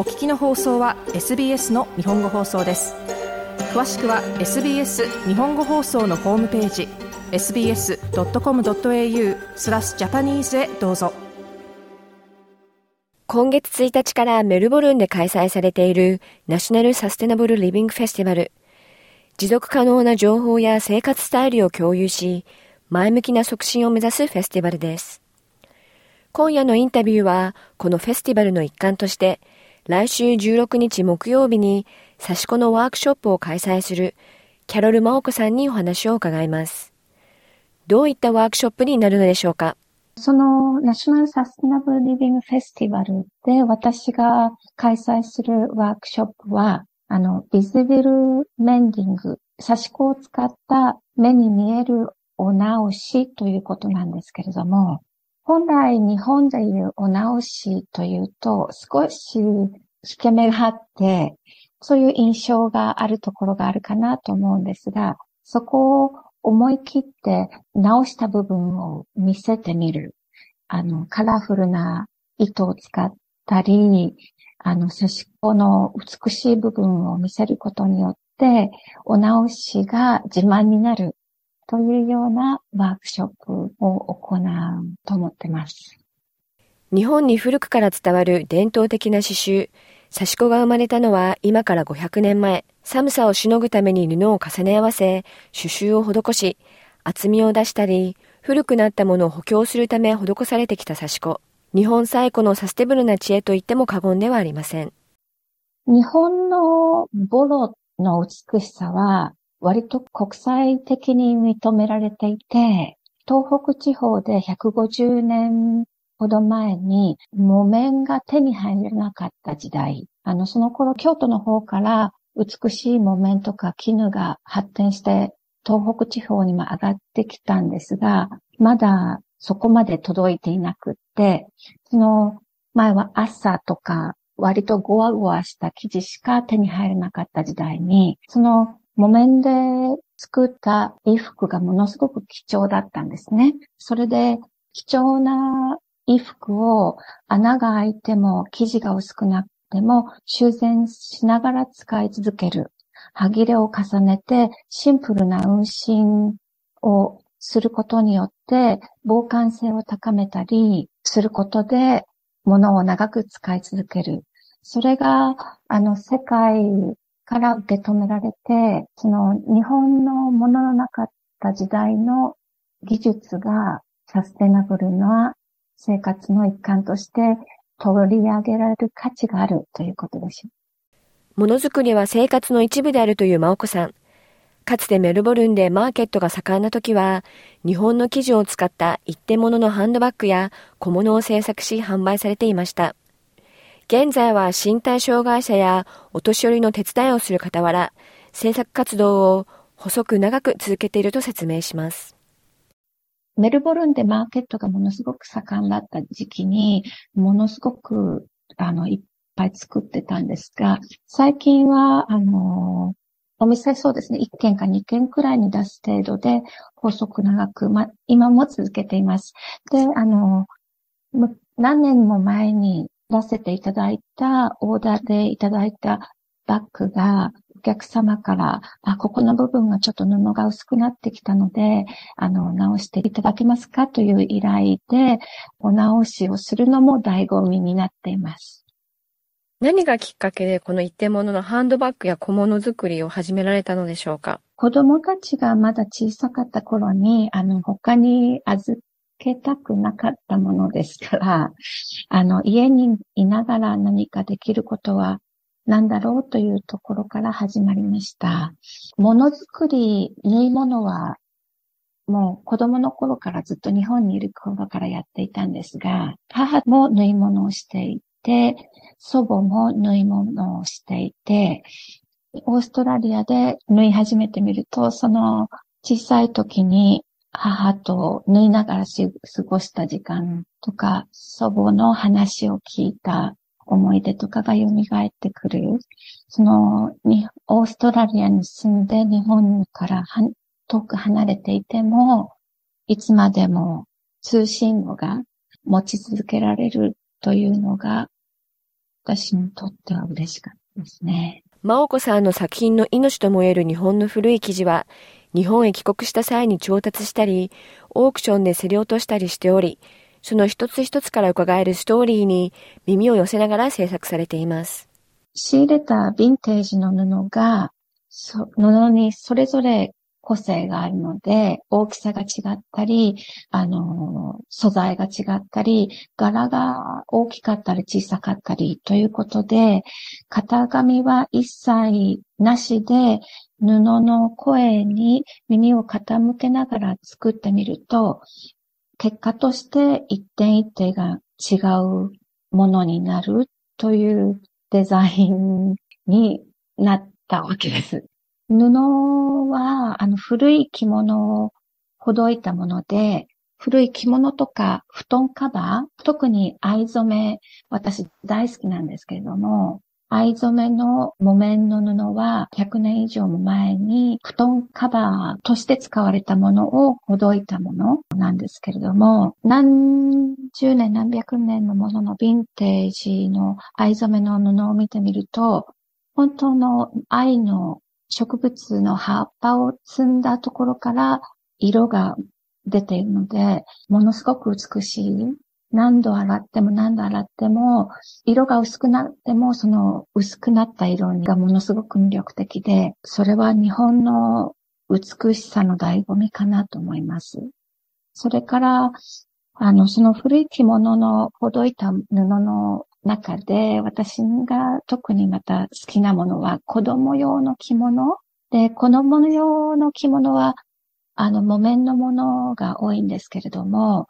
お聞きの放送は SBS の日本語放送です。詳しくは SBS 日本語放送のホームページ sbs.com.au スラスジャパニーズへどうぞ。今月1日からメルボルンで開催されているナショナルサステナブルリビングフェスティバル。持続可能な情報や生活スタイルを共有し前向きな促進を目指すフェスティバルです。今夜のインタビューはこのフェスティバルの一環として来週16日木曜日に刺し子のワークショップを開催するキャロル・マオコさんにお話を伺います。どういったワークショップになるのでしょうか？そのナショナルサスティナブルリビングフェスティバルで私が開催するワークショップは、あの、ビズビルメンディング、刺し子を使った目に見えるお直しということなんですけれども、本来日本でいうお直しというと、少し引け目があって、そういう印象があるところがあるかなと思うんですが、そこを思い切って直した部分を見せてみる。あの、カラフルな糸を使ったり、あの、刺し子の美しい部分を見せることによって、お直しが自慢になるというようなワークショップを行うと思ってます。日本に古くから伝わる伝統的な刺繍、刺し子が生まれたのは今から500年前、寒さをしのぐために布を重ね合わせ、刺繍を施し、厚みを出したり、古くなったものを補強するため施されてきた刺し子。日本最古のサステブルな知恵と言っても過言ではありません。日本のボロの美しさは、割と国際的に認められていて、東北地方で150年ほど前に木綿が手に入らなかった時代、あの、その頃京都の方から美しい木綿とか絹が発展して東北地方にも上がってきたんですが、まだそこまで届いていなくって、その前は朝とか割とゴワゴワした生地しか手に入らなかった時代に、その木綿で作った衣服がものすごく貴重だったんですね。それで貴重な衣服を穴が開いても生地が薄くなっても修繕しながら使い続ける。歯切れを重ねてシンプルな運針をすることによって防寒性を高めたりすることで物を長く使い続ける。それが、あの、世界から受け止められて、その日本のもののなかった時代の技術がサステナブルな生活の一環として取り上げられる価値があるということでしょう。ものづくりは生活の一部であるという真央子さん。かつてメルボルンでマーケットが盛んな時は、日本の生地を使った一点物のハンドバッグや小物を製作し販売されていました。現在は身体障害者やお年寄りの手伝いをする傍ら、制作活動を細く長く続けていると説明します。メルボルンでマーケットがものすごく盛んだった時期に、ものすごく、あの、いっぱい作ってたんですが、最近は、あの、お店そうですね、1軒か2軒くらいに出す程度で、細く長く、ま、今も続けています。で、あの、何年も前に出せていただいた、オーダーでいただいたバッグが、お客様から、あ、ここの部分がちょっと布が薄くなってきたので、あの、直していただけますか？という依頼で、お直しをするのも醍醐味になっています。何がきっかけでこの一点物のハンドバッグや小物作りを始められたのでしょうか？子供たちがまだ小さかった頃に、あの、他に預けたくなかったものですから、あの、家にいながら何かできることは何だろうというところから始まりました。ものづくり、縫い物は、もう子供の頃からずっと日本にいる頃からやっていたんですが、母も縫い物をしていて、祖母も縫い物をしていて、オーストラリアで縫い始めてみると、その小さい時に母と縫いながら過ごした時間とか、祖母の話を聞いた思い出とかが蘇ってくる。その、オーストラリアに住んで日本から遠く離れていても、いつまでも通信語が持ち続けられるというのが、私にとっては嬉しかったですね。真央子さんの作品の命ともいえる日本の古い生地は、日本へ帰国した際に調達したり、オークションで競り落としたりしており、その一つ一つから伺えるストーリーに耳を寄せながら制作されています。仕入れたヴィンテージの布が、布にそれぞれ個性があるので、大きさが違ったり、あの、素材が違ったり、柄が大きかったり小さかったりということで、型紙は一切なしで、布の声に耳を傾けながら作ってみると、結果として一点一点が違うものになるというデザインになったわけです。布は、あの、古い着物をほどいたもので、古い着物とか布団カバー、特に藍染め、私大好きなんですけれども、藍染めの木綿の布は100年以上も前に布団カバーとして使われたものをほどいたものなんですけれども、何十年何百年のもののヴィンテージの藍染めの布を見てみると、本当の藍の植物の葉っぱを摘んだところから色が出ているので、ものすごく美しい。何度洗っても何度洗っても、色が薄くなっても、その薄くなった色がものすごく魅力的で、それは日本の美しさの醍醐味かなと思います。それから、あの、その古い着物のほどいた布の中で、私が特にまた好きなものは子供用の着物。で、子供用の着物は、あの、木綿のものが多いんですけれども、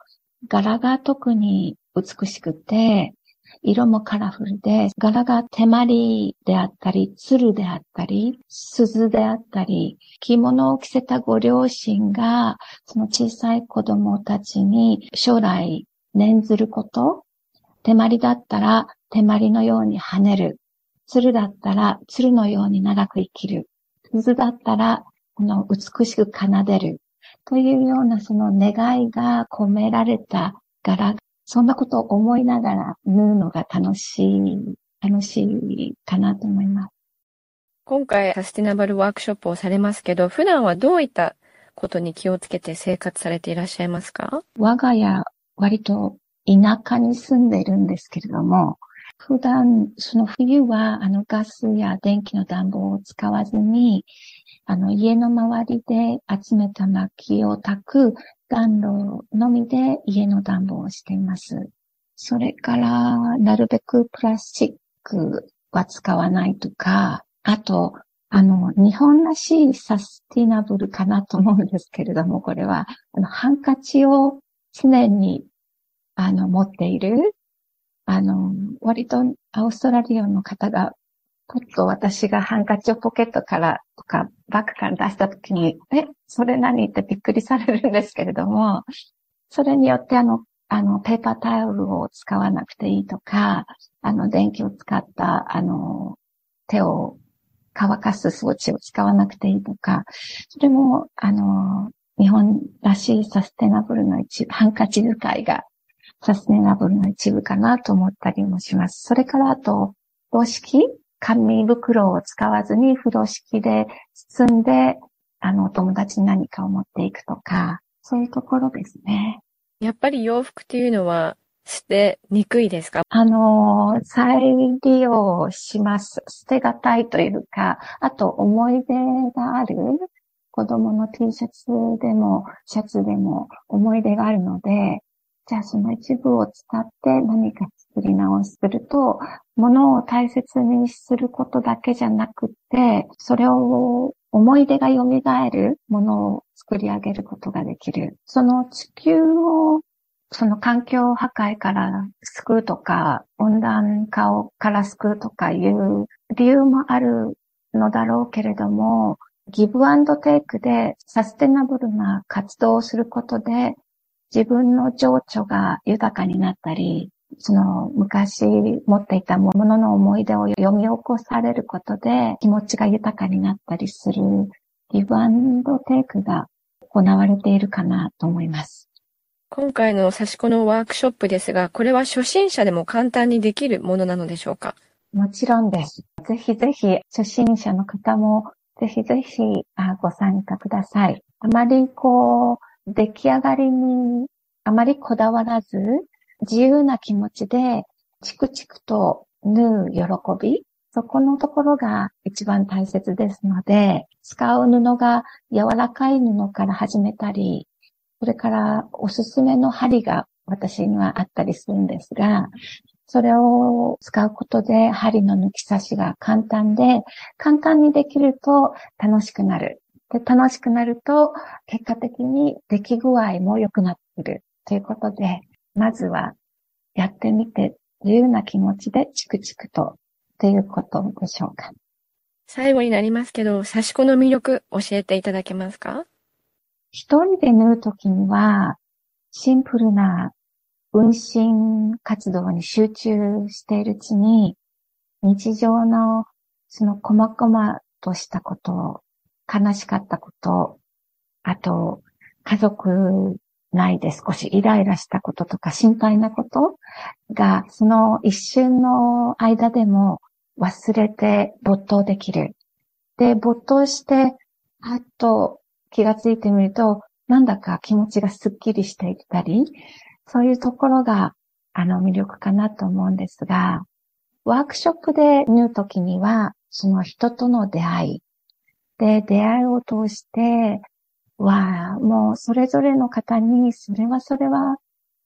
柄が特に美しくて、色もカラフルで、柄が手まりであったり、鶴であったり、鈴であったり、着物を着せたご両親が、その小さい子供たちに将来念ずること、手まりだったら手まりのように跳ねる。鶴だったら鶴のように長く生きる。鈴だったら、この美しく奏でる。というようなその願いが込められた柄。そんなことを思いながら縫うのが楽しい、楽しいかなと思います。今回サスティナブルワークショップをされますけど、普段はどういったことに気をつけて生活されていらっしゃいますか？我が家、割と田舎に住んでいるんですけれども、普段、その冬は、あの、ガスや電気の暖房を使わずに、あの、家の周りで集めた薪を焚く暖炉のみで家の暖房をしています。それから、なるべくプラスチックは使わないとか、あと、あの、日本らしいサスティナブルかなと思うんですけれども、これは、あの、ハンカチを常にあの、持っている、あの、割とオーストラリアの方が、ちょっと私がハンカチをポケットからとかバッグから出したときに、え、それ何？ってびっくりされるんですけれども、それによってあの、あの、ペーパータオルを使わなくていいとか、あの、電気を使った、あの、手を乾かす装置を使わなくていいとか、それも、あの、日本らしいサステナブルの一ハンカチ使いがサステナブルの一部かなと思ったりもします。それからあと、風呂敷？紙袋を使わずに風呂敷で包んで、あの、お友達に何かを持っていくとか、そういうところですね。やっぱり洋服っていうのは捨てにくいですか？あの、再利用します。捨てがたいというか、あと思い出がある？子供の T シャツでも、シャツでも思い出があるので、じゃあその一部を使って何か作り直しすると、物を大切にすることだけじゃなくて、それを思い出が蘇るものを作り上げることができる。その地球をその環境破壊から救うとか、温暖化をから救うとかいう理由もあるのだろうけれども、ギブアンドテイクでサステナブルな活動をすることで自分の情緒が豊かになったり、その昔持っていたものの思い出を読み起こされることで気持ちが豊かになったりするギブアンドテイクが行われているかなと思います。今回の刺し子のワークショップですが、これは初心者でも簡単にできるものなのでしょうか？もちろんです。ぜひぜひ、初心者の方も、ぜひぜひご参加ください。あまりこう、出来上がりにあまりこだわらず、自由な気持ちで、チクチクと縫う喜び、そこのところが一番大切ですので、使う布が柔らかい布から始めたり、それからおすすめの針が私にはあったりするんですが、それを使うことで針の抜き差しが簡単で、簡単にできると楽しくなる。で、楽しくなると、結果的に出来具合も良くなっている。ということで、まずはやってみて自由な気持ちでチクチクとっていうことでしょうか。最後になりますけど、刺し子の魅力教えていただけますか？一人で縫うときには、シンプルな運針活動に集中しているうちに、日常のその細々としたこと、悲しかったこと、あと、家族ないで少しイライラしたこととか心配なことが、その一瞬の間でも忘れて没頭できる。で、没頭して、あと気がついてみると、なんだか気持ちがスッキリしていたり、そういうところが、あの、魅力かなと思うんですが、ワークショップで縫うときには、その人との出会い。で、出会いを通して、は、もうそれぞれの方に、それはそれは、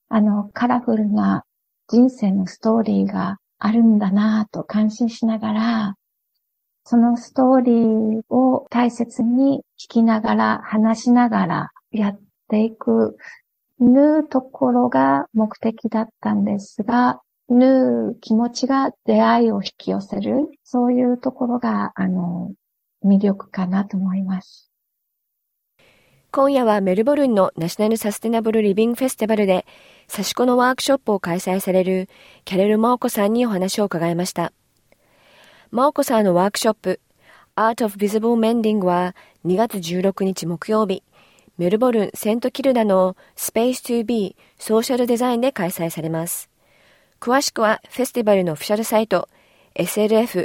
あの、カラフルな人生のストーリーがあるんだなぁと感心しながら、そのストーリーを大切に聞きながら、話しながらやっていく、縫うところが目的だったんですが、縫う気持ちが出会いを引き寄せる、そういうところが、あの、魅力かなと思います。今夜はメルボルンのナショナルサステナブルリビングフェスティバルで、刺し子のワークショップを開催されるキャレル・マオコさんにお話を伺いました。マオコさんのワークショップ、Art of Visible Mending は2月16日木曜日、メルボルン・セントキルダの Space to Be ソーシャルデザインで開催されます。詳しくはフェスティバルのオフィシャルサイト slf.org.au